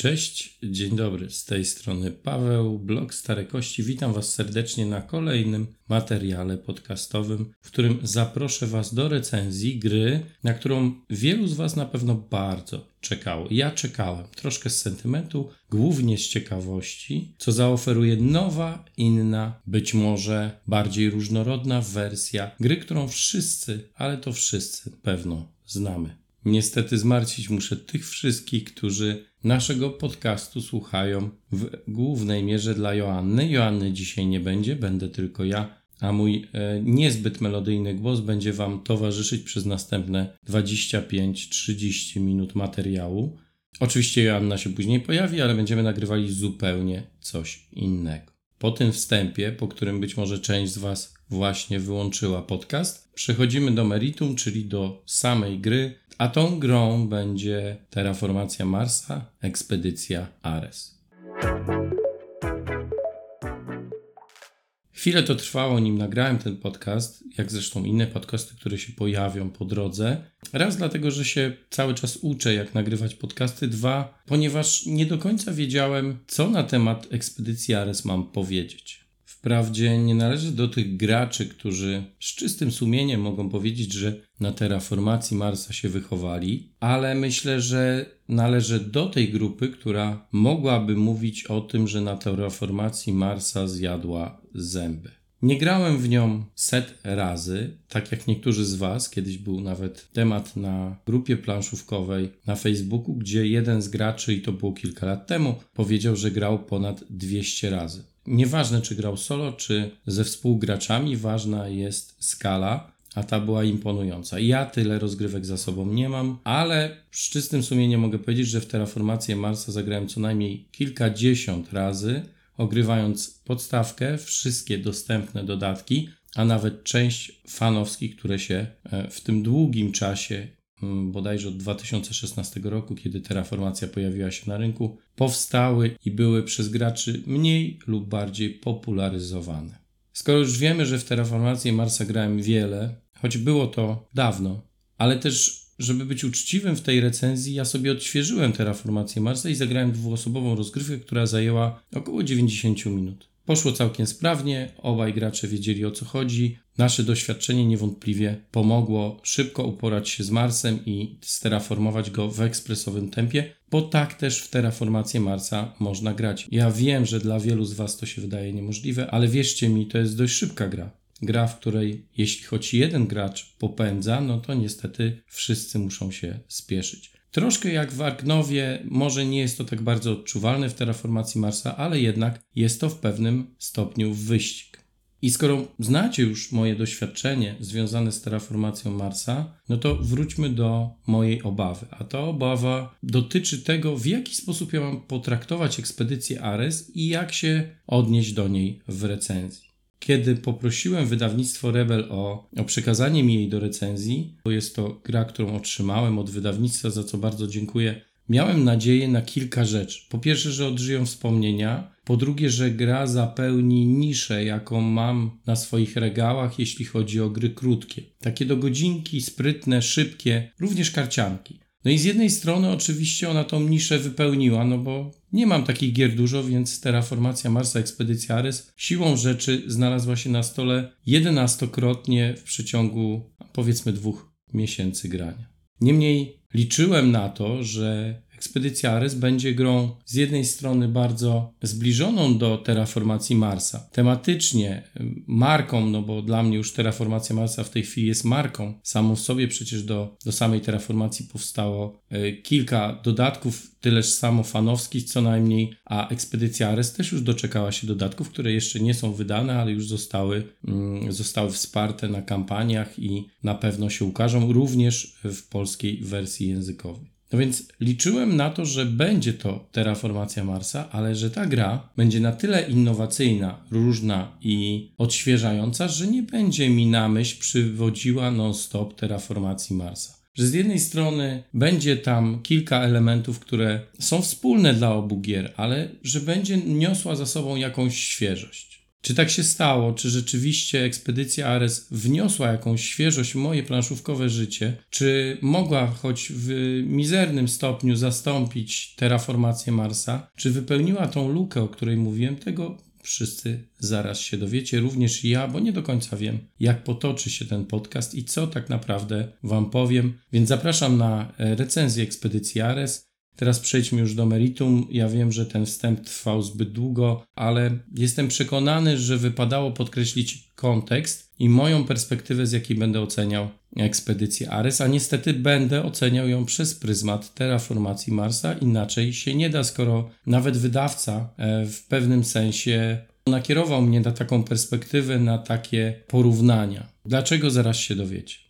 Cześć, dzień dobry. Z tej strony Paweł, blog Stare Kości. Witam Was serdecznie na kolejnym materiale podcastowym, w którym zaproszę Was do recenzji gry, na którą wielu z Was na pewno bardzo czekało. Ja czekałem, troszkę z sentymentu, głównie z ciekawości, co zaoferuje nowa, inna, być może bardziej różnorodna wersja gry, którą wszyscy, ale to wszyscy pewno znamy. Niestety zmartwić muszę tych wszystkich, którzy naszego podcastu słuchają w głównej mierze dla Joanny. Joanny dzisiaj nie będzie, będę tylko ja, a mój e, niezbyt melodyjny głos będzie Wam towarzyszyć przez następne 25-30 minut materiału. Oczywiście Joanna się później pojawi, ale będziemy nagrywali zupełnie coś innego. Po tym wstępie, po którym być może część z Was właśnie wyłączyła podcast, przechodzimy do meritum, czyli do samej gry, a tą grą będzie Terraformacja Marsa, Ekspedycja Ares. Chwilę to trwało, nim nagrałem ten podcast, jak zresztą inne podcasty, które się pojawią po drodze. Raz dlatego, że się cały czas uczę, jak nagrywać podcasty. Dwa, ponieważ nie do końca wiedziałem, co na temat ekspedycji Ares mam powiedzieć. Wprawdzie nie należy do tych graczy, którzy z czystym sumieniem mogą powiedzieć, że na terraformacji Marsa się wychowali, ale myślę, że należy do tej grupy, która mogłaby mówić o tym, że na terraformacji Marsa zjadła zęby. Nie grałem w nią set razy, tak jak niektórzy z Was. Kiedyś był nawet temat na grupie planszówkowej na Facebooku, gdzie jeden z graczy, i to było kilka lat temu, powiedział, że grał ponad 200 razy. Nieważne, czy grał solo, czy ze współgraczami, ważna jest skala, a ta była imponująca. Ja tyle rozgrywek za sobą nie mam, ale z czystym sumieniem mogę powiedzieć, że w Terraformację Marsa zagrałem co najmniej kilkadziesiąt razy, ogrywając podstawkę, wszystkie dostępne dodatki, a nawet część fanowskich, które się e, w tym długim czasie bodajże od 2016 roku, kiedy Terraformacja pojawiła się na rynku, powstały i były przez graczy mniej lub bardziej popularyzowane. Skoro już wiemy, że w Terraformacji Marsa grałem wiele, choć było to dawno, ale też, żeby być uczciwym w tej recenzji, ja sobie odświeżyłem Terraformację Marsa i zagrałem dwuosobową rozgrywkę, która zajęła około 90 minut. Poszło całkiem sprawnie, obaj gracze wiedzieli o co chodzi. Nasze doświadczenie niewątpliwie pomogło szybko uporać się z Marsem i steraformować go w ekspresowym tempie, bo tak też w terraformację Marsa można grać. Ja wiem, że dla wielu z Was to się wydaje niemożliwe, ale wierzcie mi, to jest dość szybka gra. Gra, w której jeśli choć jeden gracz popędza, no to niestety wszyscy muszą się spieszyć. Troszkę jak w Arknowie, może nie jest to tak bardzo odczuwalne w terraformacji Marsa, ale jednak jest to w pewnym stopniu wyścig. I skoro znacie już moje doświadczenie związane z terraformacją Marsa, no to wróćmy do mojej obawy. A ta obawa dotyczy tego, w jaki sposób ja mam potraktować ekspedycję Ares i jak się odnieść do niej w recenzji. Kiedy poprosiłem wydawnictwo Rebel o, o przekazanie mi jej do recenzji, bo jest to gra, którą otrzymałem od wydawnictwa, za co bardzo dziękuję, miałem nadzieję na kilka rzeczy. Po pierwsze, że odżyją wspomnienia, po drugie, że gra zapełni niszę, jaką mam na swoich regałach, jeśli chodzi o gry krótkie. Takie do godzinki, sprytne, szybkie, również karcianki. No i z jednej strony oczywiście ona tą niszę wypełniła, no bo nie mam takich gier dużo, więc Terraformacja Marsa Ekspedycja Ares siłą rzeczy znalazła się na stole jedenastokrotnie w przeciągu powiedzmy dwóch miesięcy grania. Niemniej liczyłem na to, że Ekspedycja Ares będzie grą z jednej strony bardzo zbliżoną do terraformacji Marsa. Tematycznie, marką, no bo dla mnie już terraformacja Marsa w tej chwili jest marką. Samą w sobie przecież do, do samej terraformacji powstało y, kilka dodatków, tyleż samo fanowskich co najmniej, a Ekspedycja Ares też już doczekała się dodatków, które jeszcze nie są wydane, ale już zostały, y, zostały wsparte na kampaniach i na pewno się ukażą również w polskiej wersji językowej. No więc liczyłem na to, że będzie to terraformacja Marsa, ale że ta gra będzie na tyle innowacyjna, różna i odświeżająca, że nie będzie mi na myśl przywodziła non-stop terraformacji Marsa. Że z jednej strony będzie tam kilka elementów, które są wspólne dla obu gier, ale że będzie niosła za sobą jakąś świeżość. Czy tak się stało? Czy rzeczywiście ekspedycja Ares wniosła jakąś świeżość w moje planszówkowe życie? Czy mogła choć w mizernym stopniu zastąpić terraformację Marsa? Czy wypełniła tą lukę, o której mówiłem? Tego wszyscy zaraz się dowiecie, również ja, bo nie do końca wiem, jak potoczy się ten podcast i co tak naprawdę Wam powiem. Więc zapraszam na recenzję ekspedycji Ares. Teraz przejdźmy już do meritum. Ja wiem, że ten wstęp trwał zbyt długo, ale jestem przekonany, że wypadało podkreślić kontekst i moją perspektywę, z jakiej będę oceniał ekspedycję Ares, a niestety będę oceniał ją przez pryzmat terraformacji Marsa. Inaczej się nie da, skoro nawet wydawca e, w pewnym sensie nakierował mnie na taką perspektywę, na takie porównania. Dlaczego zaraz się dowiecie.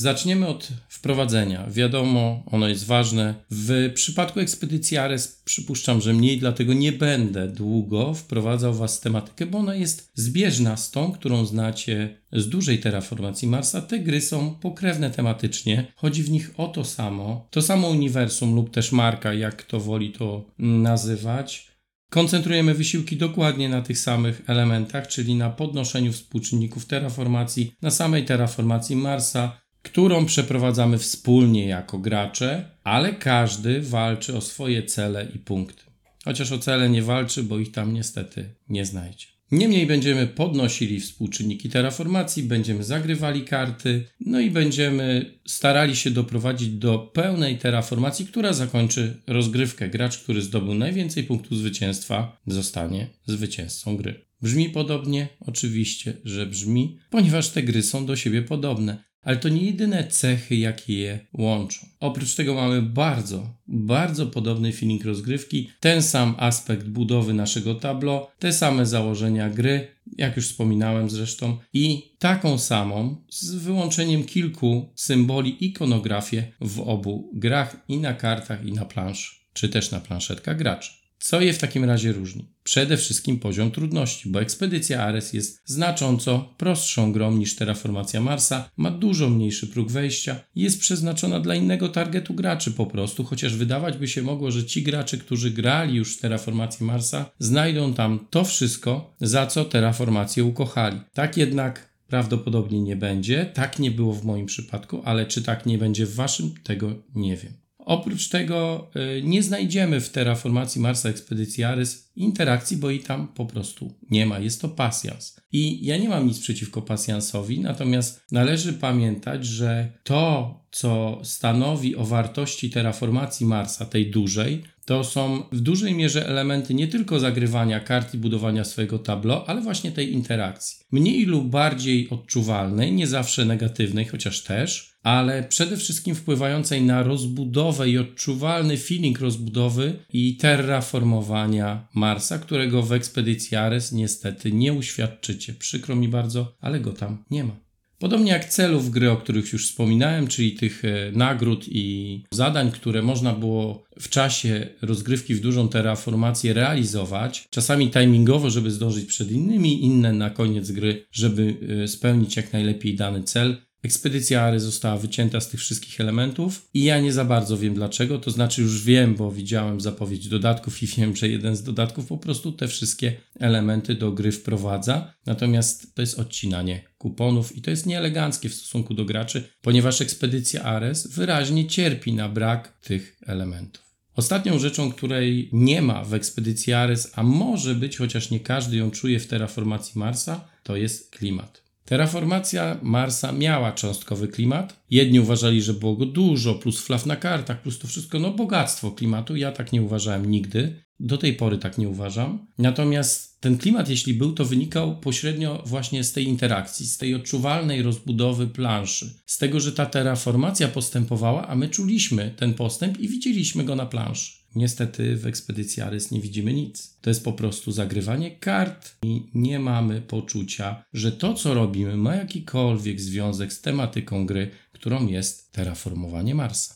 Zaczniemy od wprowadzenia. Wiadomo, ono jest ważne. W przypadku ekspedycji Ares przypuszczam, że mniej, dlatego nie będę długo wprowadzał Was tematykę, bo ona jest zbieżna z tą, którą znacie z dużej terraformacji Marsa. Te gry są pokrewne tematycznie. Chodzi w nich o to samo, to samo uniwersum lub też marka, jak kto woli to nazywać. Koncentrujemy wysiłki dokładnie na tych samych elementach, czyli na podnoszeniu współczynników terraformacji, na samej terraformacji Marsa, którą przeprowadzamy wspólnie jako gracze, ale każdy walczy o swoje cele i punkty. Chociaż o cele nie walczy, bo ich tam niestety nie znajdzie. Niemniej będziemy podnosili współczynniki terraformacji, będziemy zagrywali karty, no i będziemy starali się doprowadzić do pełnej terraformacji, która zakończy rozgrywkę. Gracz, który zdobył najwięcej punktów zwycięstwa, zostanie zwycięzcą gry. Brzmi podobnie? Oczywiście, że brzmi, ponieważ te gry są do siebie podobne. Ale to nie jedyne cechy, jakie je łączą. Oprócz tego mamy bardzo, bardzo podobny feeling rozgrywki, ten sam aspekt budowy naszego tablo, te same założenia gry, jak już wspominałem zresztą, i taką samą, z wyłączeniem kilku symboli ikonografię w obu grach i na kartach i na planszy, czy też na planszetkach graczy. Co je w takim razie różni? Przede wszystkim poziom trudności, bo ekspedycja Ares jest znacząco prostszą grą niż Terraformacja Marsa, ma dużo mniejszy próg wejścia jest przeznaczona dla innego targetu graczy po prostu, chociaż wydawać by się mogło, że ci gracze, którzy grali już w Terraformację Marsa, znajdą tam to wszystko, za co Terraformację ukochali. Tak jednak prawdopodobnie nie będzie, tak nie było w moim przypadku, ale czy tak nie będzie w waszym, tego nie wiem. Oprócz tego y, nie znajdziemy w terraformacji Marsa Ekspedycji Ares interakcji, bo i tam po prostu nie ma. Jest to pasjans. I ja nie mam nic przeciwko pasjansowi, natomiast należy pamiętać, że to, co stanowi o wartości terraformacji Marsa, tej dużej, to są w dużej mierze elementy nie tylko zagrywania kart i budowania swojego tablo, ale właśnie tej interakcji. Mniej lub bardziej odczuwalnej, nie zawsze negatywnej, chociaż też, ale przede wszystkim wpływającej na rozbudowę i odczuwalny feeling rozbudowy i terraformowania Marsa, którego w ekspedycji Ares niestety nie uświadczycie. Przykro mi bardzo, ale go tam nie ma. Podobnie jak celów gry, o których już wspominałem, czyli tych e, nagród i zadań, które można było w czasie rozgrywki w dużą terraformację realizować, czasami timingowo, żeby zdążyć przed innymi, inne na koniec gry, żeby e, spełnić jak najlepiej dany cel. Ekspedycja Ary została wycięta z tych wszystkich elementów i ja nie za bardzo wiem dlaczego, to znaczy już wiem, bo widziałem zapowiedź dodatków i wiem, że jeden z dodatków po prostu te wszystkie elementy do gry wprowadza, natomiast to jest odcinanie kuponów i to jest nieeleganckie w stosunku do graczy, ponieważ ekspedycja Ares wyraźnie cierpi na brak tych elementów. Ostatnią rzeczą, której nie ma w ekspedycji Ares, a może być, chociaż nie każdy ją czuje w terraformacji Marsa, to jest klimat. Terraformacja Marsa miała cząstkowy klimat. Jedni uważali, że było go dużo, plus flaw na kartach, plus to wszystko, no bogactwo klimatu. Ja tak nie uważałem nigdy. Do tej pory tak nie uważam. Natomiast ten klimat, jeśli był, to wynikał pośrednio właśnie z tej interakcji, z tej odczuwalnej rozbudowy planszy. Z tego, że ta terraformacja postępowała, a my czuliśmy ten postęp i widzieliśmy go na planszy. Niestety w ekspedycji Arys nie widzimy nic. To jest po prostu zagrywanie kart i nie mamy poczucia, że to co robimy ma jakikolwiek związek z tematyką gry, którą jest terraformowanie Marsa.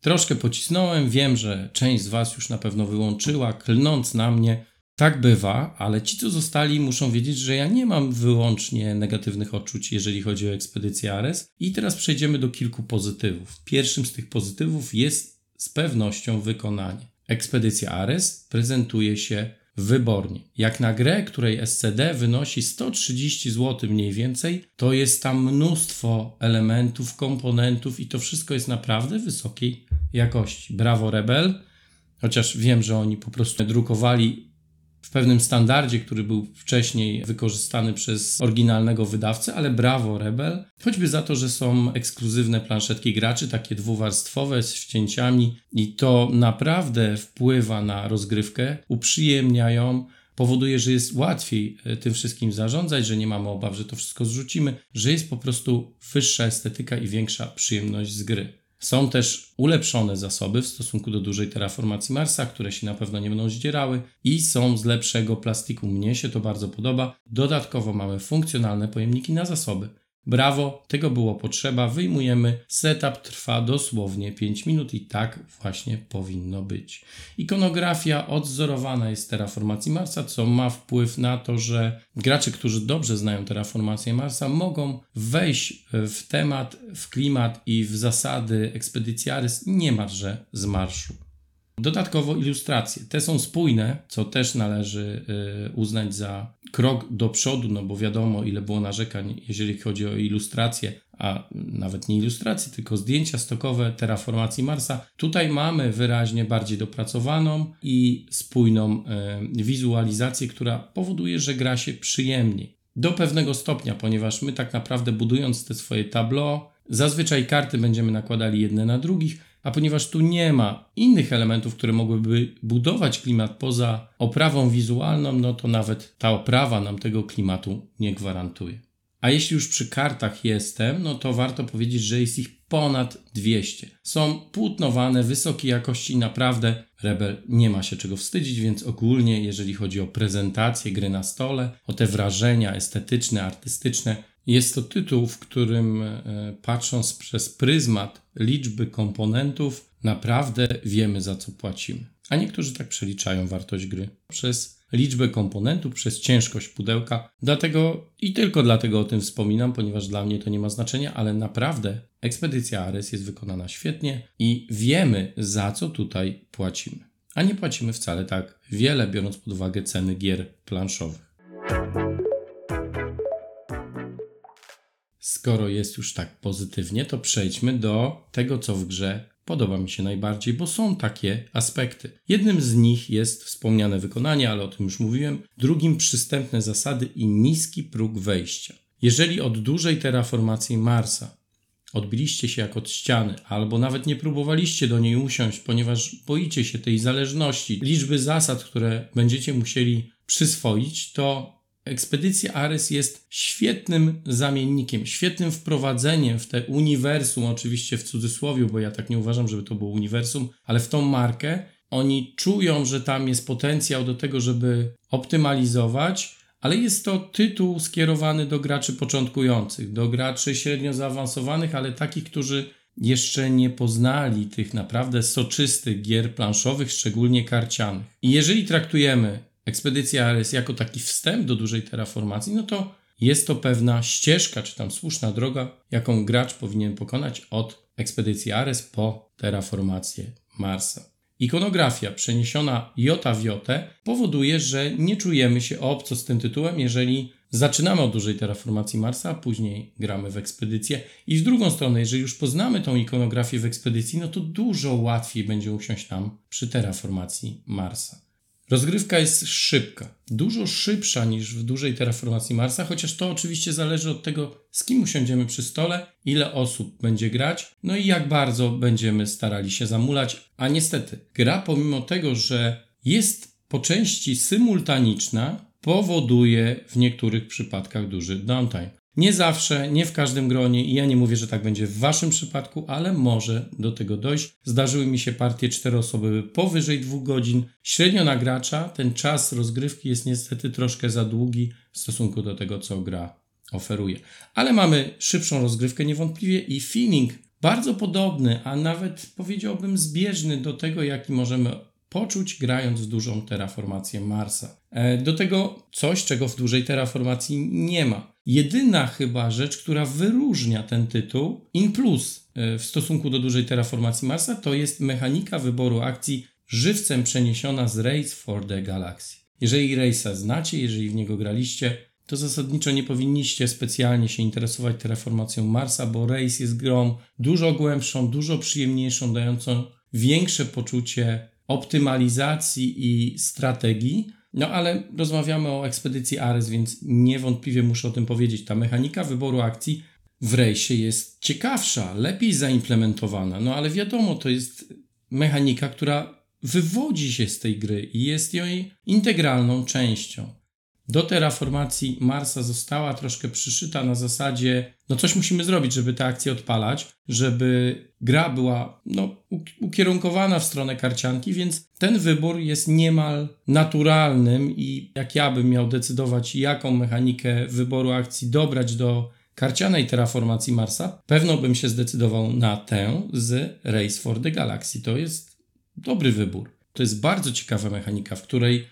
Troszkę pocisnąłem, wiem, że część z Was już na pewno wyłączyła, klnąc na mnie, tak bywa, ale ci, co zostali, muszą wiedzieć, że ja nie mam wyłącznie negatywnych odczuć, jeżeli chodzi o ekspedycję Ares. I teraz przejdziemy do kilku pozytywów. Pierwszym z tych pozytywów jest z pewnością wykonanie. Ekspedycja Ares prezentuje się wybornie. Jak na grę, której SCD wynosi 130 zł mniej więcej, to jest tam mnóstwo elementów, komponentów i to wszystko jest naprawdę wysokiej jakości. Brawo Rebel, chociaż wiem, że oni po prostu drukowali w pewnym standardzie, który był wcześniej wykorzystany przez oryginalnego wydawcę, ale brawo Rebel, choćby za to, że są ekskluzywne planszetki graczy, takie dwuwarstwowe z wcięciami i to naprawdę wpływa na rozgrywkę, uprzyjemnia ją, powoduje, że jest łatwiej e, tym wszystkim zarządzać, że nie mamy obaw, że to wszystko zrzucimy, że jest po prostu wyższa estetyka i większa przyjemność z gry. Są też ulepszone zasoby w stosunku do dużej terraformacji Marsa, które się na pewno nie będą zdzierały i są z lepszego plastiku. Mnie się to bardzo podoba. Dodatkowo mamy funkcjonalne pojemniki na zasoby. Brawo, tego było potrzeba, wyjmujemy. Setup trwa dosłownie 5 minut i tak właśnie powinno być. Ikonografia odzorowana jest z terraformacji Marsa, co ma wpływ na to, że gracze, którzy dobrze znają terraformację Marsa, mogą wejść w temat, w klimat i w zasady ekspedycji Ares niemalże z marszu. Dodatkowo ilustracje. Te są spójne, co też należy y, uznać za krok do przodu, no bo wiadomo, ile było narzekań, jeżeli chodzi o ilustracje, a nawet nie ilustracje, tylko zdjęcia stokowe terraformacji Marsa. Tutaj mamy wyraźnie bardziej dopracowaną i spójną y, wizualizację, która powoduje, że gra się przyjemniej. Do pewnego stopnia, ponieważ my tak naprawdę budując te swoje tableau, zazwyczaj karty będziemy nakładali jedne na drugich, a ponieważ tu nie ma innych elementów, które mogłyby budować klimat poza oprawą wizualną, no to nawet ta oprawa nam tego klimatu nie gwarantuje. A jeśli już przy kartach jestem, no to warto powiedzieć, że jest ich ponad 200. Są płótnowane, wysokiej jakości, naprawdę Rebel nie ma się czego wstydzić, więc ogólnie, jeżeli chodzi o prezentację gry na stole, o te wrażenia estetyczne, artystyczne, jest to tytuł, w którym e, patrząc przez pryzmat liczby komponentów, naprawdę wiemy za co płacimy. A niektórzy tak przeliczają wartość gry przez liczbę komponentów, przez ciężkość pudełka. Dlatego i tylko dlatego o tym wspominam, ponieważ dla mnie to nie ma znaczenia, ale naprawdę ekspedycja Ares jest wykonana świetnie i wiemy za co tutaj płacimy. A nie płacimy wcale tak wiele, biorąc pod uwagę ceny gier planszowych. Skoro jest już tak pozytywnie, to przejdźmy do tego, co w grze podoba mi się najbardziej, bo są takie aspekty. Jednym z nich jest wspomniane wykonanie, ale o tym już mówiłem. Drugim przystępne zasady i niski próg wejścia. Jeżeli od dużej terraformacji Marsa odbiliście się jak od ściany, albo nawet nie próbowaliście do niej usiąść, ponieważ boicie się tej zależności, liczby zasad, które będziecie musieli przyswoić, to Ekspedycja Ares jest świetnym zamiennikiem, świetnym wprowadzeniem w te uniwersum, oczywiście w cudzysłowie, bo ja tak nie uważam, żeby to było uniwersum, ale w tą markę. Oni czują, że tam jest potencjał do tego, żeby optymalizować, ale jest to tytuł skierowany do graczy początkujących, do graczy średnio zaawansowanych, ale takich, którzy jeszcze nie poznali tych naprawdę soczystych gier planszowych, szczególnie karcianych. I jeżeli traktujemy ekspedycja Ares jako taki wstęp do dużej terraformacji, no to jest to pewna ścieżka, czy tam słuszna droga, jaką gracz powinien pokonać od ekspedycji Ares po terraformację Marsa. Ikonografia przeniesiona jota w jotę powoduje, że nie czujemy się obco z tym tytułem, jeżeli zaczynamy od dużej terraformacji Marsa, a później gramy w ekspedycję. I w drugą stronę, jeżeli już poznamy tą ikonografię w ekspedycji, no to dużo łatwiej będzie usiąść nam przy terraformacji Marsa. Rozgrywka jest szybka, dużo szybsza niż w dużej terraformacji Marsa, chociaż to oczywiście zależy od tego, z kim usiądziemy przy stole, ile osób będzie grać, no i jak bardzo będziemy starali się zamulać. A niestety, gra pomimo tego, że jest po części symultaniczna, powoduje w niektórych przypadkach duży downtime. Nie zawsze, nie w każdym gronie i ja nie mówię, że tak będzie w waszym przypadku, ale może do tego dojść. Zdarzyły mi się partie czteroosobowe powyżej dwóch godzin. Średnio na gracza ten czas rozgrywki jest niestety troszkę za długi w stosunku do tego, co gra oferuje. Ale mamy szybszą rozgrywkę niewątpliwie i feeling bardzo podobny, a nawet powiedziałbym zbieżny do tego, jaki możemy poczuć grając w dużą terraformację Marsa. E, do tego coś, czego w dużej terraformacji nie ma. Jedyna chyba rzecz, która wyróżnia ten tytuł in plus e, w stosunku do dużej terraformacji Marsa, to jest mechanika wyboru akcji żywcem przeniesiona z Race for the Galaxy. Jeżeli Race'a znacie, jeżeli w niego graliście, to zasadniczo nie powinniście specjalnie się interesować terraformacją Marsa, bo Race jest grą dużo głębszą, dużo przyjemniejszą, dającą większe poczucie optymalizacji i strategii. No ale rozmawiamy o ekspedycji Ares, więc niewątpliwie muszę o tym powiedzieć. Ta mechanika wyboru akcji w rejsie jest ciekawsza, lepiej zaimplementowana. No ale wiadomo, to jest mechanika, która wywodzi się z tej gry i jest jej integralną częścią do terraformacji Marsa została troszkę przyszyta na zasadzie, no coś musimy zrobić, żeby te akcje odpalać, żeby gra była no, ukierunkowana w stronę karcianki, więc ten wybór jest niemal naturalnym i jak ja bym miał decydować, jaką mechanikę wyboru akcji dobrać do karcianej terraformacji Marsa, pewno bym się zdecydował na tę z Race for the Galaxy. To jest dobry wybór. To jest bardzo ciekawa mechanika, w której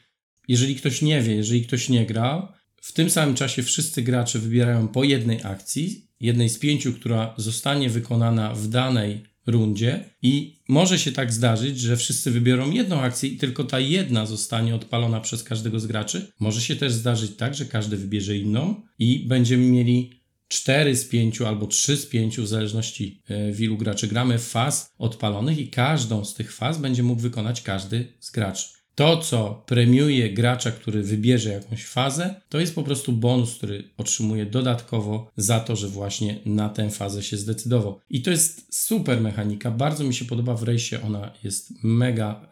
jeżeli ktoś nie wie, jeżeli ktoś nie grał, w tym samym czasie wszyscy gracze wybierają po jednej akcji, jednej z pięciu, która zostanie wykonana w danej rundzie i może się tak zdarzyć, że wszyscy wybiorą jedną akcję i tylko ta jedna zostanie odpalona przez każdego z graczy. Może się też zdarzyć tak, że każdy wybierze inną i będziemy mieli 4 z 5 albo 3 z 5, w zależności e, w ilu graczy gramy, faz odpalonych i każdą z tych faz będzie mógł wykonać każdy z graczy. To, co premiuje gracza, który wybierze jakąś fazę, to jest po prostu bonus, który otrzymuje dodatkowo za to, że właśnie na tę fazę się zdecydował. I to jest super mechanika, bardzo mi się podoba w rejsie, ona jest mega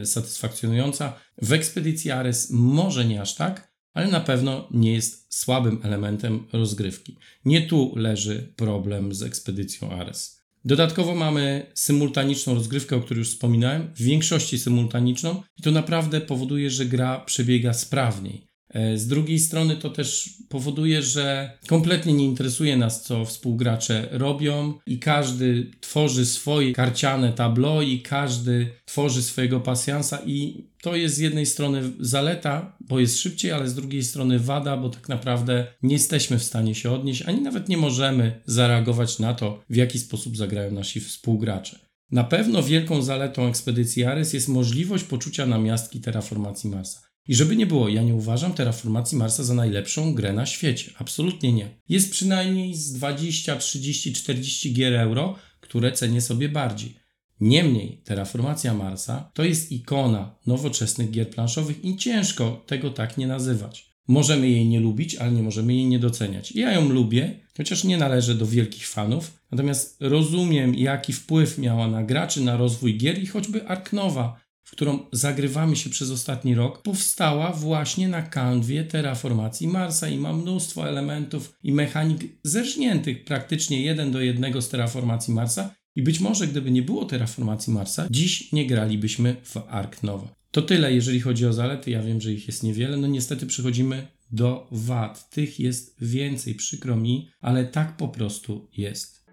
e, satysfakcjonująca. W ekspedycji Ares może nie aż tak, ale na pewno nie jest słabym elementem rozgrywki. Nie tu leży problem z ekspedycją Ares. Dodatkowo mamy symultaniczną rozgrywkę, o której już wspominałem, w większości symultaniczną, i to naprawdę powoduje, że gra przebiega sprawniej. E, z drugiej strony to też powoduje, że kompletnie nie interesuje nas, co współgracze robią i każdy tworzy swoje karciane tablo i każdy tworzy swojego pasjansa i to jest z jednej strony zaleta, bo jest szybciej, ale z drugiej strony wada, bo tak naprawdę nie jesteśmy w stanie się odnieść, ani nawet nie możemy zareagować na to, w jaki sposób zagrają nasi współgracze. Na pewno wielką zaletą ekspedycji Ares jest możliwość poczucia namiastki terraformacji Marsa. I żeby nie było, ja nie uważam Terraformacji Marsa za najlepszą grę na świecie. Absolutnie nie. Jest przynajmniej z 20, 30, 40 gier euro, które cenię sobie bardziej. Niemniej, Terraformacja Marsa to jest ikona nowoczesnych gier planszowych i ciężko tego tak nie nazywać. Możemy jej nie lubić, ale nie możemy jej nie doceniać. Ja ją lubię, chociaż nie należę do wielkich fanów, natomiast rozumiem, jaki wpływ miała na graczy, na rozwój gier i choćby Arknowa, w którą zagrywamy się przez ostatni rok, powstała właśnie na kanwie terraformacji Marsa i ma mnóstwo elementów i mechanik zerżniętych praktycznie jeden do jednego z terraformacji Marsa. I być może gdyby nie było terraformacji Marsa, dziś nie gralibyśmy w Ark Nova. To tyle, jeżeli chodzi o zalety. Ja wiem, że ich jest niewiele. No niestety przechodzimy do wad. Tych jest więcej, przykro mi, ale tak po prostu jest.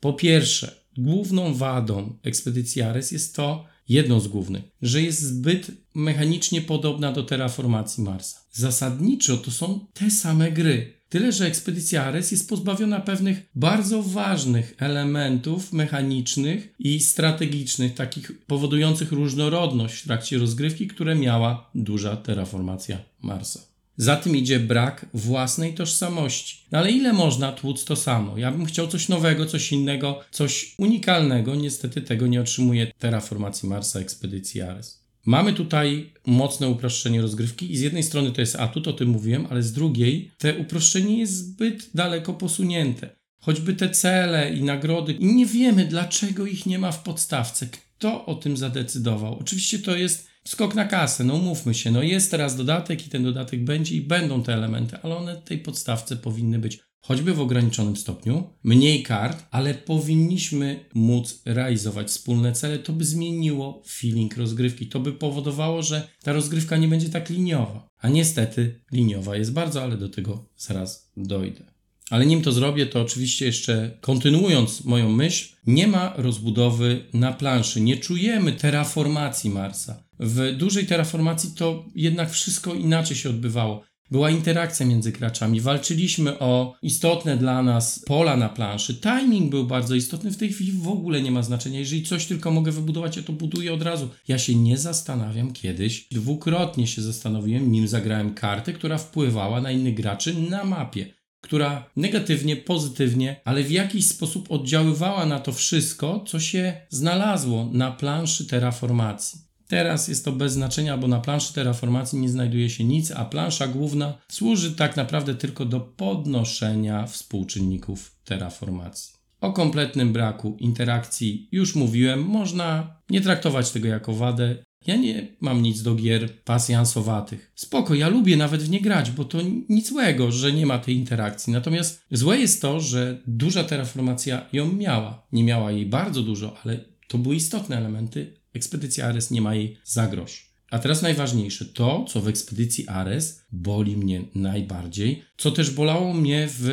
Po pierwsze, Główną wadą ekspedycji Ares jest to, jedną z głównych, że jest zbyt mechanicznie podobna do terraformacji Marsa. Zasadniczo to są te same gry. Tyle, że ekspedycja Ares jest pozbawiona pewnych bardzo ważnych elementów mechanicznych i strategicznych, takich powodujących różnorodność w trakcie rozgrywki, które miała duża terraformacja Marsa. Za tym idzie brak własnej tożsamości. No ale ile można tłuc to samo? Ja bym chciał coś nowego, coś innego, coś unikalnego. Niestety tego nie otrzymuje terraformacji Marsa Ekspedycji Ares. Mamy tutaj mocne uproszczenie rozgrywki i z jednej strony to jest atut, o tym mówiłem, ale z drugiej te uproszczenie jest zbyt daleko posunięte. Choćby te cele i nagrody, i nie wiemy dlaczego ich nie ma w podstawce. Kto o tym zadecydował? Oczywiście to jest skok na kasę, no umówmy się, no jest teraz dodatek i ten dodatek będzie i będą te elementy, ale one tej podstawce powinny być choćby w ograniczonym stopniu, mniej kart, ale powinniśmy móc realizować wspólne cele, to by zmieniło feeling rozgrywki, to by powodowało, że ta rozgrywka nie będzie tak liniowa. A niestety liniowa jest bardzo, ale do tego zaraz dojdę. Ale nim to zrobię, to oczywiście jeszcze kontynuując moją myśl, nie ma rozbudowy na planszy. Nie czujemy terraformacji Marsa. W dużej terraformacji to jednak wszystko inaczej się odbywało. Była interakcja między graczami, walczyliśmy o istotne dla nas pola na planszy. Timing był bardzo istotny, w tej chwili w ogóle nie ma znaczenia. Jeżeli coś tylko mogę wybudować, ja to buduję od razu. Ja się nie zastanawiam kiedyś, dwukrotnie się zastanowiłem, nim zagrałem kartę, która wpływała na innych graczy na mapie która negatywnie, pozytywnie, ale w jakiś sposób oddziaływała na to wszystko, co się znalazło na planszy terraformacji. Teraz jest to bez znaczenia, bo na planszy terraformacji nie znajduje się nic, a plansza główna służy tak naprawdę tylko do podnoszenia współczynników terraformacji. O kompletnym braku interakcji już mówiłem, można nie traktować tego jako wadę. Ja nie mam nic do gier pasjansowatych. Spoko, ja lubię nawet w nie grać, bo to nic złego, że nie ma tej interakcji. Natomiast złe jest to, że duża terraformacja ją miała. Nie miała jej bardzo dużo, ale to były istotne elementy. Ekspedycja Ares nie ma jej za grosz. A teraz najważniejsze, to co w ekspedycji Ares boli mnie najbardziej, co też bolało mnie w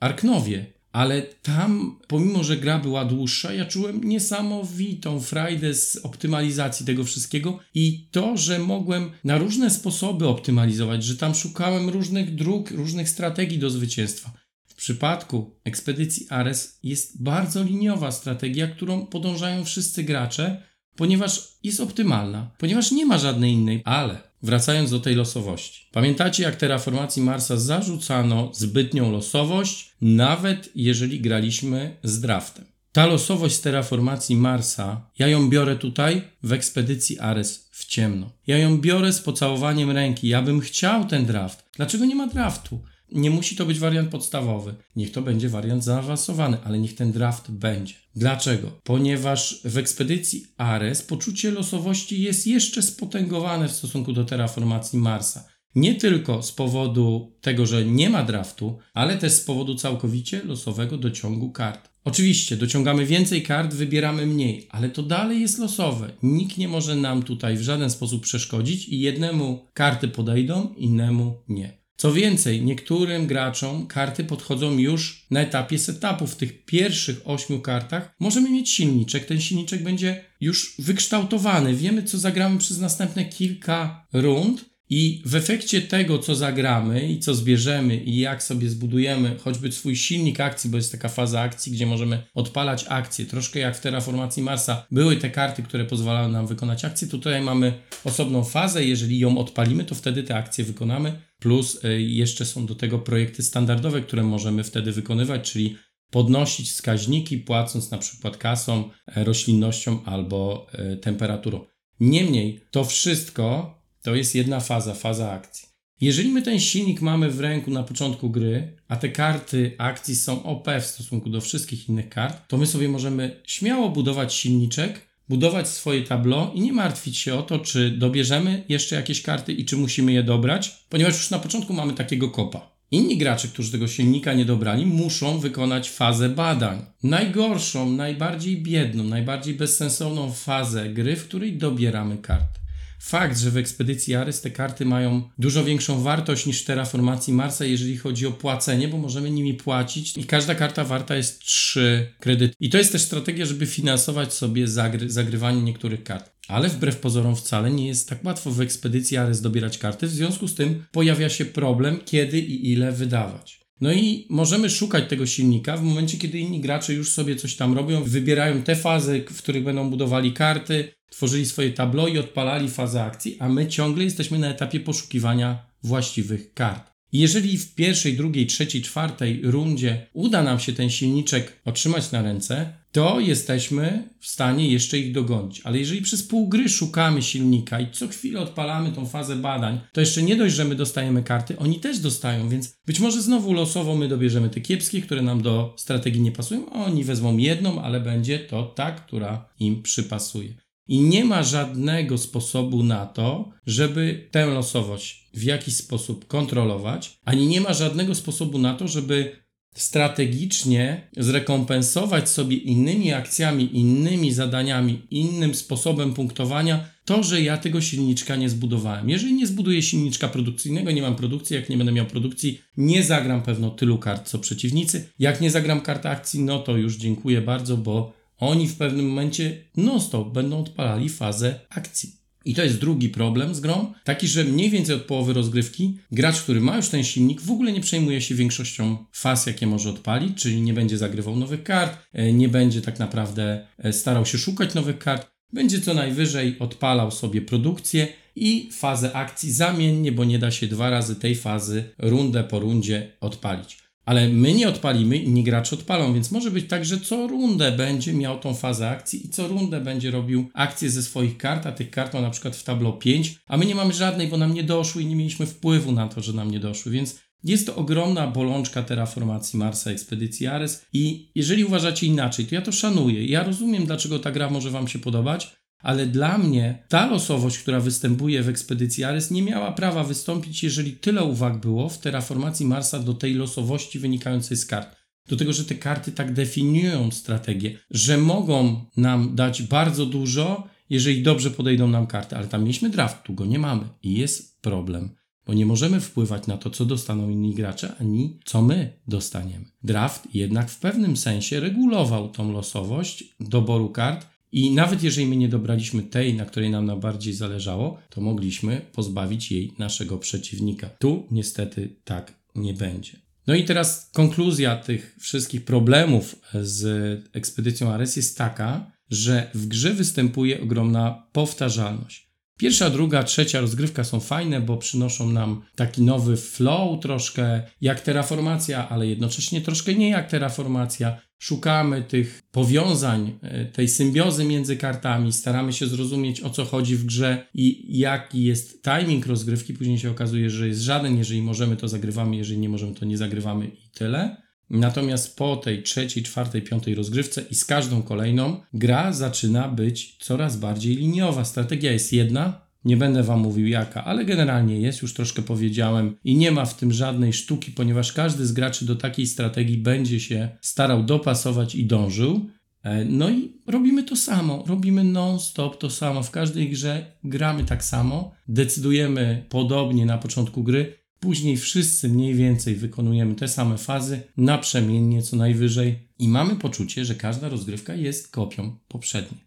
Arknowie, ale tam, pomimo że gra była dłuższa, ja czułem niesamowitą frajdę z optymalizacji tego wszystkiego i to, że mogłem na różne sposoby optymalizować, że tam szukałem różnych dróg, różnych strategii do zwycięstwa. W przypadku ekspedycji Ares jest bardzo liniowa strategia, którą podążają wszyscy gracze, ponieważ jest optymalna, ponieważ nie ma żadnej innej, ale wracając do tej losowości. Pamiętacie, jak terraformacji Marsa zarzucano zbytnią losowość, nawet jeżeli graliśmy z draftem. Ta losowość z terraformacji Marsa, ja ją biorę tutaj w ekspedycji Ares w ciemno. Ja ją biorę z pocałowaniem ręki. Ja bym chciał ten draft. Dlaczego nie ma draftu? Nie musi to być wariant podstawowy. Niech to będzie wariant zaawansowany, ale niech ten draft będzie. Dlaczego? Ponieważ w ekspedycji Ares poczucie losowości jest jeszcze spotęgowane w stosunku do terraformacji Marsa. Nie tylko z powodu tego, że nie ma draftu, ale też z powodu całkowicie losowego dociągu kart. Oczywiście, dociągamy więcej kart, wybieramy mniej, ale to dalej jest losowe. Nikt nie może nam tutaj w żaden sposób przeszkodzić i jednemu karty podejdą, innemu nie. Co więcej, niektórym graczom karty podchodzą już na etapie setupu. W tych pierwszych ośmiu kartach możemy mieć silniczek. Ten silniczek będzie już wykształtowany. Wiemy, co zagramy przez następne kilka rund i w efekcie tego, co zagramy i co zbierzemy i jak sobie zbudujemy choćby swój silnik akcji, bo jest taka faza akcji, gdzie możemy odpalać akcje, troszkę jak w Terraformacji Marsa były te karty, które pozwalały nam wykonać akcje, tutaj mamy osobną fazę, jeżeli ją odpalimy, to wtedy te akcje wykonamy, plus y, jeszcze są do tego projekty standardowe, które możemy wtedy wykonywać, czyli podnosić wskaźniki, płacąc na przykład kasą, e, roślinnością albo e, temperaturą. Niemniej to wszystko to jest jedna faza, faza akcji. Jeżeli my ten silnik mamy w ręku na początku gry, a te karty akcji są OP w stosunku do wszystkich innych kart, to my sobie możemy śmiało budować silniczek, budować swoje tablo i nie martwić się o to, czy dobierzemy jeszcze jakieś karty i czy musimy je dobrać, ponieważ już na początku mamy takiego kopa. Inni gracze, którzy tego silnika nie dobrali, muszą wykonać fazę badań. Najgorszą, najbardziej biedną, najbardziej bezsensowną fazę gry, w której dobieramy karty. Fakt, że w ekspedycji Ares te karty mają dużo większą wartość niż terraformacji Marsa, jeżeli chodzi o płacenie, bo możemy nimi płacić i każda karta warta jest 3 kredyty. I to jest też strategia, żeby finansować sobie zagry zagrywanie niektórych kart. Ale wbrew pozorom wcale nie jest tak łatwo w ekspedycji Ares dobierać karty, w związku z tym pojawia się problem, kiedy i ile wydawać. No i możemy szukać tego silnika w momencie, kiedy inni gracze już sobie coś tam robią, wybierają te fazy, w których będą budowali karty, tworzyli swoje tablo i odpalali fazę akcji, a my ciągle jesteśmy na etapie poszukiwania właściwych kart. Jeżeli w pierwszej, drugiej, trzeciej, czwartej rundzie uda nam się ten silniczek otrzymać na ręce, to jesteśmy w stanie jeszcze ich dogonić. Ale jeżeli przez pół gry szukamy silnika i co chwilę odpalamy tą fazę badań, to jeszcze nie dość, że my dostajemy karty, oni też dostają, więc być może znowu losowo my dobierzemy te kiepskie, które nam do strategii nie pasują, a oni wezmą jedną, ale będzie to ta, która im przypasuje. I nie ma żadnego sposobu na to, żeby tę losowość w jakiś sposób kontrolować, ani nie ma żadnego sposobu na to, żeby strategicznie zrekompensować sobie innymi akcjami, innymi zadaniami, innym sposobem punktowania to, że ja tego silniczka nie zbudowałem. Jeżeli nie zbuduję silniczka produkcyjnego, nie mam produkcji, jak nie będę miał produkcji, nie zagram pewno tylu kart co przeciwnicy. Jak nie zagram kart akcji, no to już dziękuję bardzo, bo oni w pewnym momencie non-stop będą odpalali fazę akcji. I to jest drugi problem z grą, taki, że mniej więcej od połowy rozgrywki gracz, który ma już ten silnik, w ogóle nie przejmuje się większością faz, jakie może odpalić, czyli nie będzie zagrywał nowych kart, e, nie będzie tak naprawdę e, starał się szukać nowych kart, będzie co najwyżej odpalał sobie produkcję i fazę akcji zamiennie, bo nie da się dwa razy tej fazy rundę po rundzie odpalić. Ale my nie odpalimy, inni gracze odpalą, więc może być tak, że co rundę będzie miał tą fazę akcji i co rundę będzie robił akcje ze swoich kart, a tych kart ma na przykład w tablo 5, a my nie mamy żadnej, bo nam nie doszły i nie mieliśmy wpływu na to, że nam nie doszły, więc jest to ogromna bolączka terraformacji Marsa Ekspedycji Ares i jeżeli uważacie inaczej, to ja to szanuję. Ja rozumiem, dlaczego ta gra może Wam się podobać, ale dla mnie ta losowość, która występuje w ekspedycji Ares, nie miała prawa wystąpić, jeżeli tyle uwag było w terraformacji Marsa do tej losowości wynikającej z kart. Do tego, że te karty tak definiują strategię, że mogą nam dać bardzo dużo, jeżeli dobrze podejdą nam karty, ale tam mieliśmy draft, tu go nie mamy i jest problem, bo nie możemy wpływać na to, co dostaną inni gracze, ani co my dostaniemy. Draft jednak w pewnym sensie regulował tą losowość doboru kart, i nawet jeżeli my nie dobraliśmy tej, na której nam najbardziej zależało, to mogliśmy pozbawić jej naszego przeciwnika. Tu niestety tak nie będzie. No i teraz konkluzja tych wszystkich problemów z ekspedycją Ares jest taka, że w grze występuje ogromna powtarzalność. Pierwsza, druga, trzecia rozgrywka są fajne, bo przynoszą nam taki nowy flow, troszkę jak terraformacja, ale jednocześnie troszkę nie jak terraformacja. Szukamy tych powiązań, e, tej symbiozy między kartami, staramy się zrozumieć o co chodzi w grze i jaki jest timing rozgrywki. Później się okazuje, że jest żaden. Jeżeli możemy, to zagrywamy, jeżeli nie możemy, to nie zagrywamy i tyle. Natomiast po tej trzeciej, czwartej, piątej rozgrywce i z każdą kolejną gra zaczyna być coraz bardziej liniowa. Strategia jest jedna, nie będę Wam mówił jaka, ale generalnie jest, już troszkę powiedziałem, i nie ma w tym żadnej sztuki, ponieważ każdy z graczy do takiej strategii będzie się starał dopasować i dążył. E, no i robimy to samo, robimy non-stop to samo. W każdej grze gramy tak samo, decydujemy podobnie na początku gry, Później wszyscy mniej więcej wykonujemy te same fazy, naprzemiennie co najwyżej i mamy poczucie, że każda rozgrywka jest kopią poprzedniej.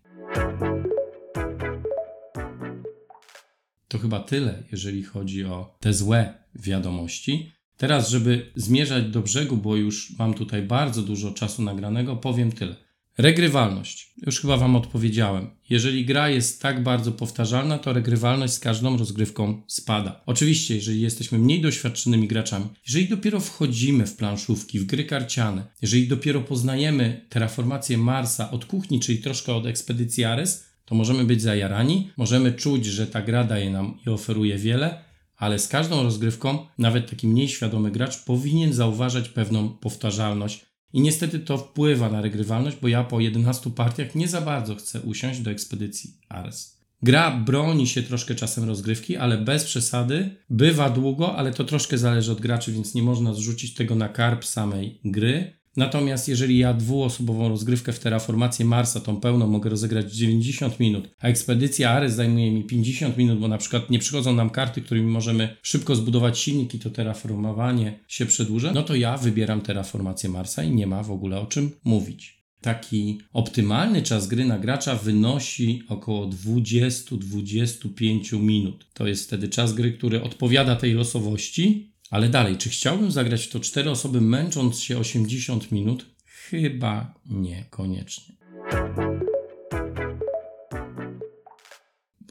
To chyba tyle, jeżeli chodzi o te złe wiadomości. Teraz, żeby zmierzać do brzegu, bo już mam tutaj bardzo dużo czasu nagranego, powiem tyle. Regrywalność. Już chyba Wam odpowiedziałem. Jeżeli gra jest tak bardzo powtarzalna, to regrywalność z każdą rozgrywką spada. Oczywiście, jeżeli jesteśmy mniej doświadczonymi graczami, jeżeli dopiero wchodzimy w planszówki, w gry karciane, jeżeli dopiero poznajemy terraformację Marsa od kuchni, czyli troszkę od ekspedycji Ares, to możemy być zajarani, możemy czuć, że ta gra daje nam i oferuje wiele, ale z każdą rozgrywką, nawet taki mniej świadomy gracz powinien zauważać pewną powtarzalność, i niestety to wpływa na regrywalność, bo ja po 11 partiach nie za bardzo chcę usiąść do ekspedycji Ares. Gra broni się troszkę czasem rozgrywki, ale bez przesady. Bywa długo, ale to troszkę zależy od graczy, więc nie można zrzucić tego na karp samej gry. Natomiast jeżeli ja dwuosobową rozgrywkę w terraformację Marsa, tą pełną, mogę rozegrać 90 minut, a ekspedycja Ares zajmuje mi 50 minut, bo na przykład nie przychodzą nam karty, którymi możemy szybko zbudować silnik i to terraformowanie się przedłuża, no to ja wybieram terraformację Marsa i nie ma w ogóle o czym mówić. Taki optymalny czas gry na gracza wynosi około 20-25 minut. To jest wtedy czas gry, który odpowiada tej losowości ale dalej, czy chciałbym zagrać w to cztery osoby, męcząc się 80 minut? Chyba niekoniecznie.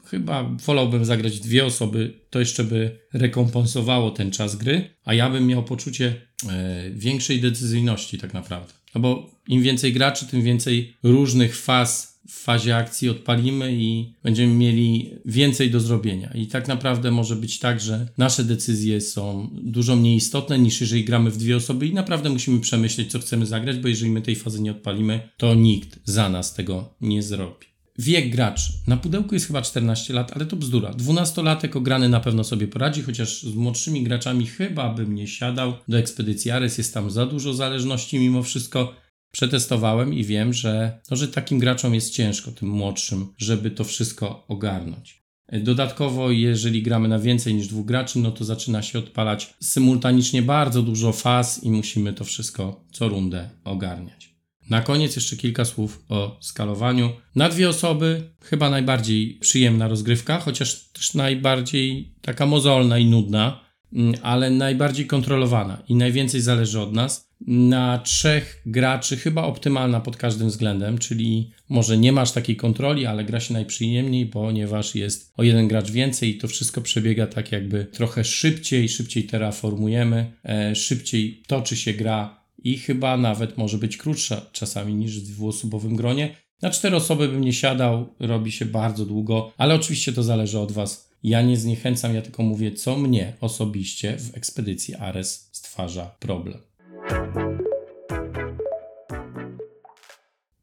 Chyba wolałbym zagrać dwie osoby, to jeszcze by rekompensowało ten czas gry, a ja bym miał poczucie e, większej decyzyjności, tak naprawdę. No bo im więcej graczy, tym więcej różnych faz w fazie akcji odpalimy i będziemy mieli więcej do zrobienia. I tak naprawdę może być tak, że nasze decyzje są dużo mniej istotne niż jeżeli gramy w dwie osoby i naprawdę musimy przemyśleć, co chcemy zagrać, bo jeżeli my tej fazy nie odpalimy, to nikt za nas tego nie zrobi. Wiek graczy. Na pudełku jest chyba 14 lat, ale to bzdura. 12-latek ograny na pewno sobie poradzi, chociaż z młodszymi graczami chyba bym nie siadał. Do ekspedycji Ares jest tam za dużo zależności mimo wszystko. Przetestowałem i wiem, że, no, że takim graczom jest ciężko, tym młodszym, żeby to wszystko ogarnąć. Dodatkowo, jeżeli gramy na więcej niż dwóch graczy, no to zaczyna się odpalać symultanicznie bardzo dużo faz i musimy to wszystko co rundę ogarniać. Na koniec jeszcze kilka słów o skalowaniu. Na dwie osoby chyba najbardziej przyjemna rozgrywka, chociaż też najbardziej taka mozolna i nudna, mm, ale najbardziej kontrolowana i najwięcej zależy od nas. Na trzech graczy chyba optymalna pod każdym względem, czyli może nie masz takiej kontroli, ale gra się najprzyjemniej, ponieważ jest o jeden gracz więcej i to wszystko przebiega tak jakby trochę szybciej, szybciej terraformujemy, e, szybciej toczy się gra i chyba nawet może być krótsza czasami niż w dwuosobowym gronie. Na cztery osoby bym nie siadał, robi się bardzo długo, ale oczywiście to zależy od Was. Ja nie zniechęcam, ja tylko mówię, co mnie osobiście w ekspedycji Ares stwarza problem.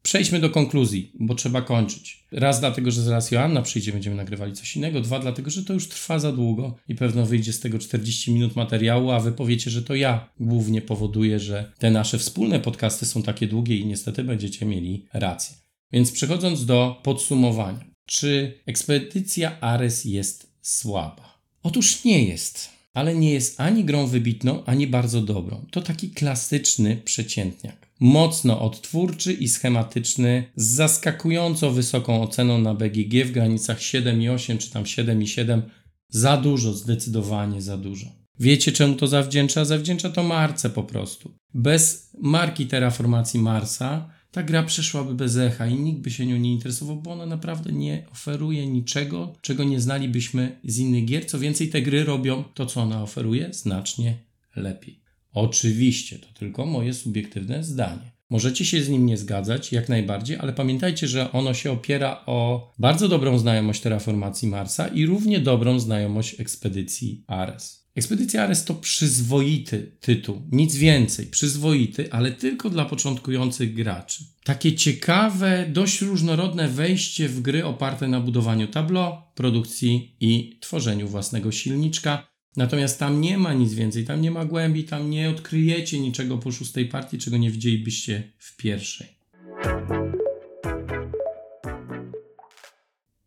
Przejdźmy do konkluzji, bo trzeba kończyć. Raz dlatego, że zaraz Joanna przyjdzie, będziemy nagrywali coś innego. Dwa dlatego, że to już trwa za długo i pewno wyjdzie z tego 40 minut materiału, a wy powiecie, że to ja głównie powoduję, że te nasze wspólne podcasty są takie długie i niestety będziecie mieli rację. Więc przechodząc do podsumowania. Czy ekspedycja Ares jest słaba? Otóż nie jest ale nie jest ani grą wybitną, ani bardzo dobrą. To taki klasyczny przeciętniak. Mocno odtwórczy i schematyczny, z zaskakująco wysoką oceną na BGG w granicach 7,8 czy tam 7,7. Za dużo, zdecydowanie za dużo. Wiecie czemu to zawdzięcza? Zawdzięcza to Marce po prostu. Bez marki terraformacji Marsa ta gra przeszłaby bez echa i nikt by się nią nie interesował, bo ona naprawdę nie oferuje niczego, czego nie znalibyśmy z innych gier. Co więcej, te gry robią to, co ona oferuje, znacznie lepiej. Oczywiście, to tylko moje subiektywne zdanie. Możecie się z nim nie zgadzać, jak najbardziej, ale pamiętajcie, że ono się opiera o bardzo dobrą znajomość terraformacji Marsa i równie dobrą znajomość ekspedycji Ares. Ekspedycja Ares to przyzwoity tytuł, nic więcej, przyzwoity, ale tylko dla początkujących graczy. Takie ciekawe, dość różnorodne wejście w gry oparte na budowaniu tableau, produkcji i tworzeniu własnego silniczka. Natomiast tam nie ma nic więcej, tam nie ma głębi, tam nie odkryjecie niczego po szóstej partii, czego nie widzielibyście w pierwszej.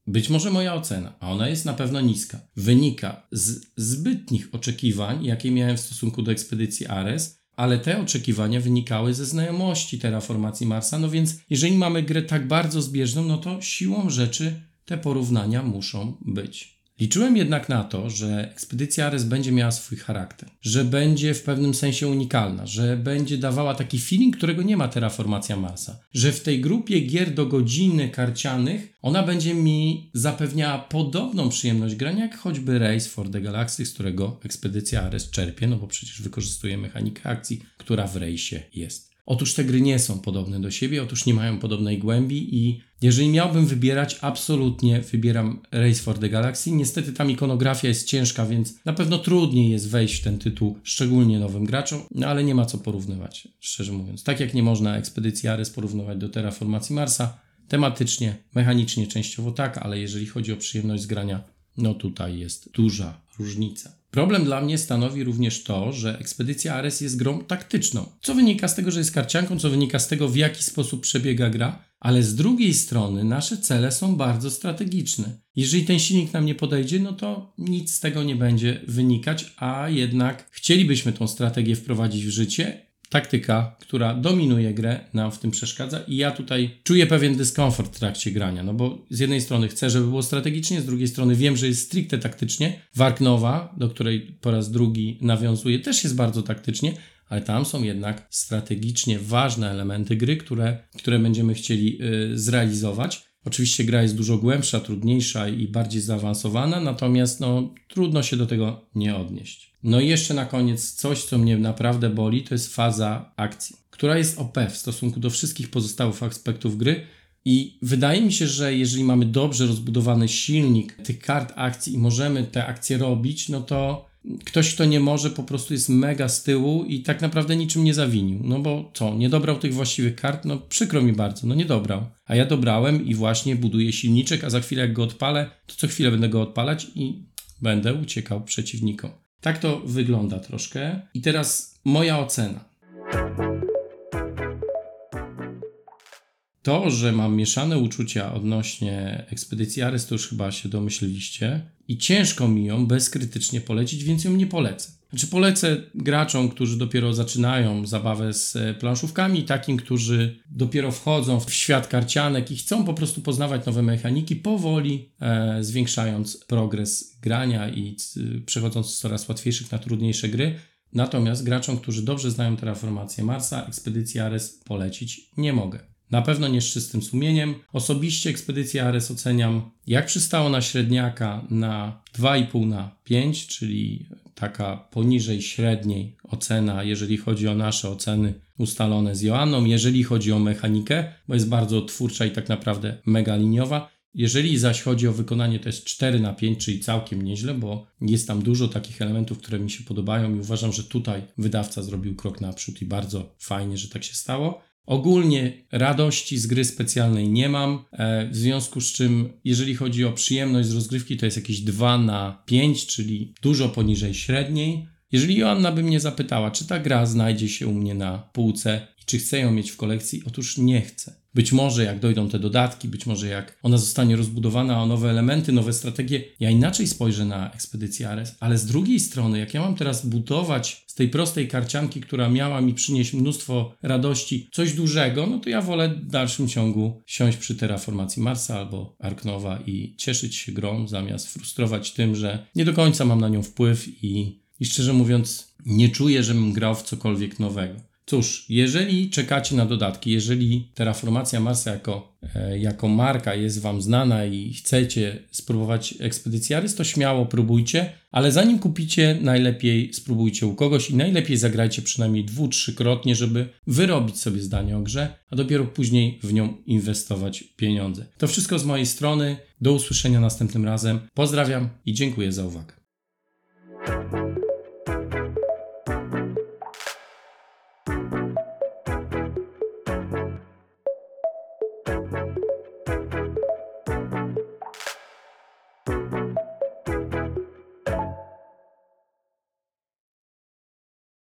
Być może moja ocena, a ona jest na pewno niska, wynika z zbytnich oczekiwań, jakie miałem w stosunku do ekspedycji Ares, ale te oczekiwania wynikały ze znajomości terraformacji Marsa, no więc jeżeli mamy grę tak bardzo zbieżną, no to siłą rzeczy te porównania muszą być. Liczyłem jednak na to, że ekspedycja Ares będzie miała swój charakter, że będzie w pewnym sensie unikalna, że będzie dawała taki feeling, którego nie ma terraformacja Marsa, że w tej grupie gier do godziny karcianych ona będzie mi zapewniała podobną przyjemność grania, jak choćby Race for the Galaxy, z którego ekspedycja Ares czerpie, no bo przecież wykorzystuje mechanikę akcji, która w Race'ie jest. Otóż te gry nie są podobne do siebie, otóż nie mają podobnej głębi i jeżeli miałbym wybierać, absolutnie wybieram Race for the Galaxy. Niestety tam ikonografia jest ciężka, więc na pewno trudniej jest wejść w ten tytuł, szczególnie nowym graczom, no ale nie ma co porównywać, szczerze mówiąc. Tak jak nie można ekspedycji Ares porównywać do Terraformacji Marsa, tematycznie, mechanicznie częściowo tak, ale jeżeli chodzi o przyjemność zgrania, no tutaj jest duża różnica. Problem dla mnie stanowi również to, że Ekspedycja Ares jest grą taktyczną. Co wynika z tego, że jest karcianką, co wynika z tego, w jaki sposób przebiega gra, ale z drugiej strony nasze cele są bardzo strategiczne. Jeżeli ten silnik nam nie podejdzie, no to nic z tego nie będzie wynikać, a jednak chcielibyśmy tą strategię wprowadzić w życie taktyka, która dominuje grę, nam w tym przeszkadza i ja tutaj czuję pewien dyskomfort w trakcie grania, no bo z jednej strony chcę, żeby było strategicznie, z drugiej strony wiem, że jest stricte taktycznie. Warknowa, do której po raz drugi nawiązuje, też jest bardzo taktycznie, ale tam są jednak strategicznie ważne elementy gry, które, które będziemy chcieli yy, zrealizować. Oczywiście gra jest dużo głębsza, trudniejsza i bardziej zaawansowana, natomiast no, trudno się do tego nie odnieść. No i jeszcze na koniec coś, co mnie naprawdę boli, to jest faza akcji, która jest OP w stosunku do wszystkich pozostałych aspektów gry. I wydaje mi się, że jeżeli mamy dobrze rozbudowany silnik tych kart akcji i możemy te akcje robić, no to ktoś, kto nie może, po prostu jest mega z tyłu i tak naprawdę niczym nie zawinił. No bo co, nie dobrał tych właściwych kart? No przykro mi bardzo, no nie dobrał. A ja dobrałem i właśnie buduję silniczek, a za chwilę jak go odpalę, to co chwilę będę go odpalać i będę uciekał przeciwnikom. Tak to wygląda troszkę. I teraz moja ocena. To, że mam mieszane uczucia odnośnie ekspedycji to już chyba się domyśliliście. I ciężko mi ją bezkrytycznie polecić, więc ją nie polecę. Znaczy polecę graczom, którzy dopiero zaczynają zabawę z e, planszówkami, takim, którzy dopiero wchodzą w świat karcianek i chcą po prostu poznawać nowe mechaniki, powoli e, zwiększając progres grania i e, przechodząc z coraz łatwiejszych na trudniejsze gry. Natomiast graczom, którzy dobrze znają terraformację Marsa, ekspedycję Ares polecić nie mogę. Na pewno nie z czystym sumieniem. Osobiście ekspedycję Ares oceniam, jak przystało na średniaka, na 2,5 na 5, czyli taka poniżej średniej ocena, jeżeli chodzi o nasze oceny ustalone z Joanną, jeżeli chodzi o mechanikę, bo jest bardzo twórcza i tak naprawdę mega liniowa. Jeżeli zaś chodzi o wykonanie, to jest 4 na 5, czyli całkiem nieźle, bo jest tam dużo takich elementów, które mi się podobają i uważam, że tutaj wydawca zrobił krok naprzód i bardzo fajnie, że tak się stało. Ogólnie radości z gry specjalnej nie mam, e, w związku z czym, jeżeli chodzi o przyjemność z rozgrywki, to jest jakieś 2 na 5, czyli dużo poniżej średniej. Jeżeli Joanna by mnie zapytała, czy ta gra znajdzie się u mnie na półce i czy chcę ją mieć w kolekcji, otóż nie chcę. Być może jak dojdą te dodatki, być może jak ona zostanie rozbudowana o nowe elementy, nowe strategie, ja inaczej spojrzę na ekspedycję Ares, ale z drugiej strony, jak ja mam teraz budować z tej prostej karcianki, która miała mi przynieść mnóstwo radości, coś dużego, no to ja wolę w dalszym ciągu siąść przy terraformacji Marsa albo Arknowa i cieszyć się grą, zamiast frustrować tym, że nie do końca mam na nią wpływ i, i szczerze mówiąc nie czuję, żebym grał w cokolwiek nowego. Cóż, jeżeli czekacie na dodatki, jeżeli Terraformacja Marsa jako, e, jako marka jest Wam znana i chcecie spróbować Expeditionaris, to śmiało próbujcie, ale zanim kupicie, najlepiej spróbujcie u kogoś i najlepiej zagrajcie przynajmniej dwu, trzykrotnie, żeby wyrobić sobie zdanie o grze, a dopiero później w nią inwestować pieniądze. To wszystko z mojej strony. Do usłyszenia następnym razem. Pozdrawiam i dziękuję za uwagę.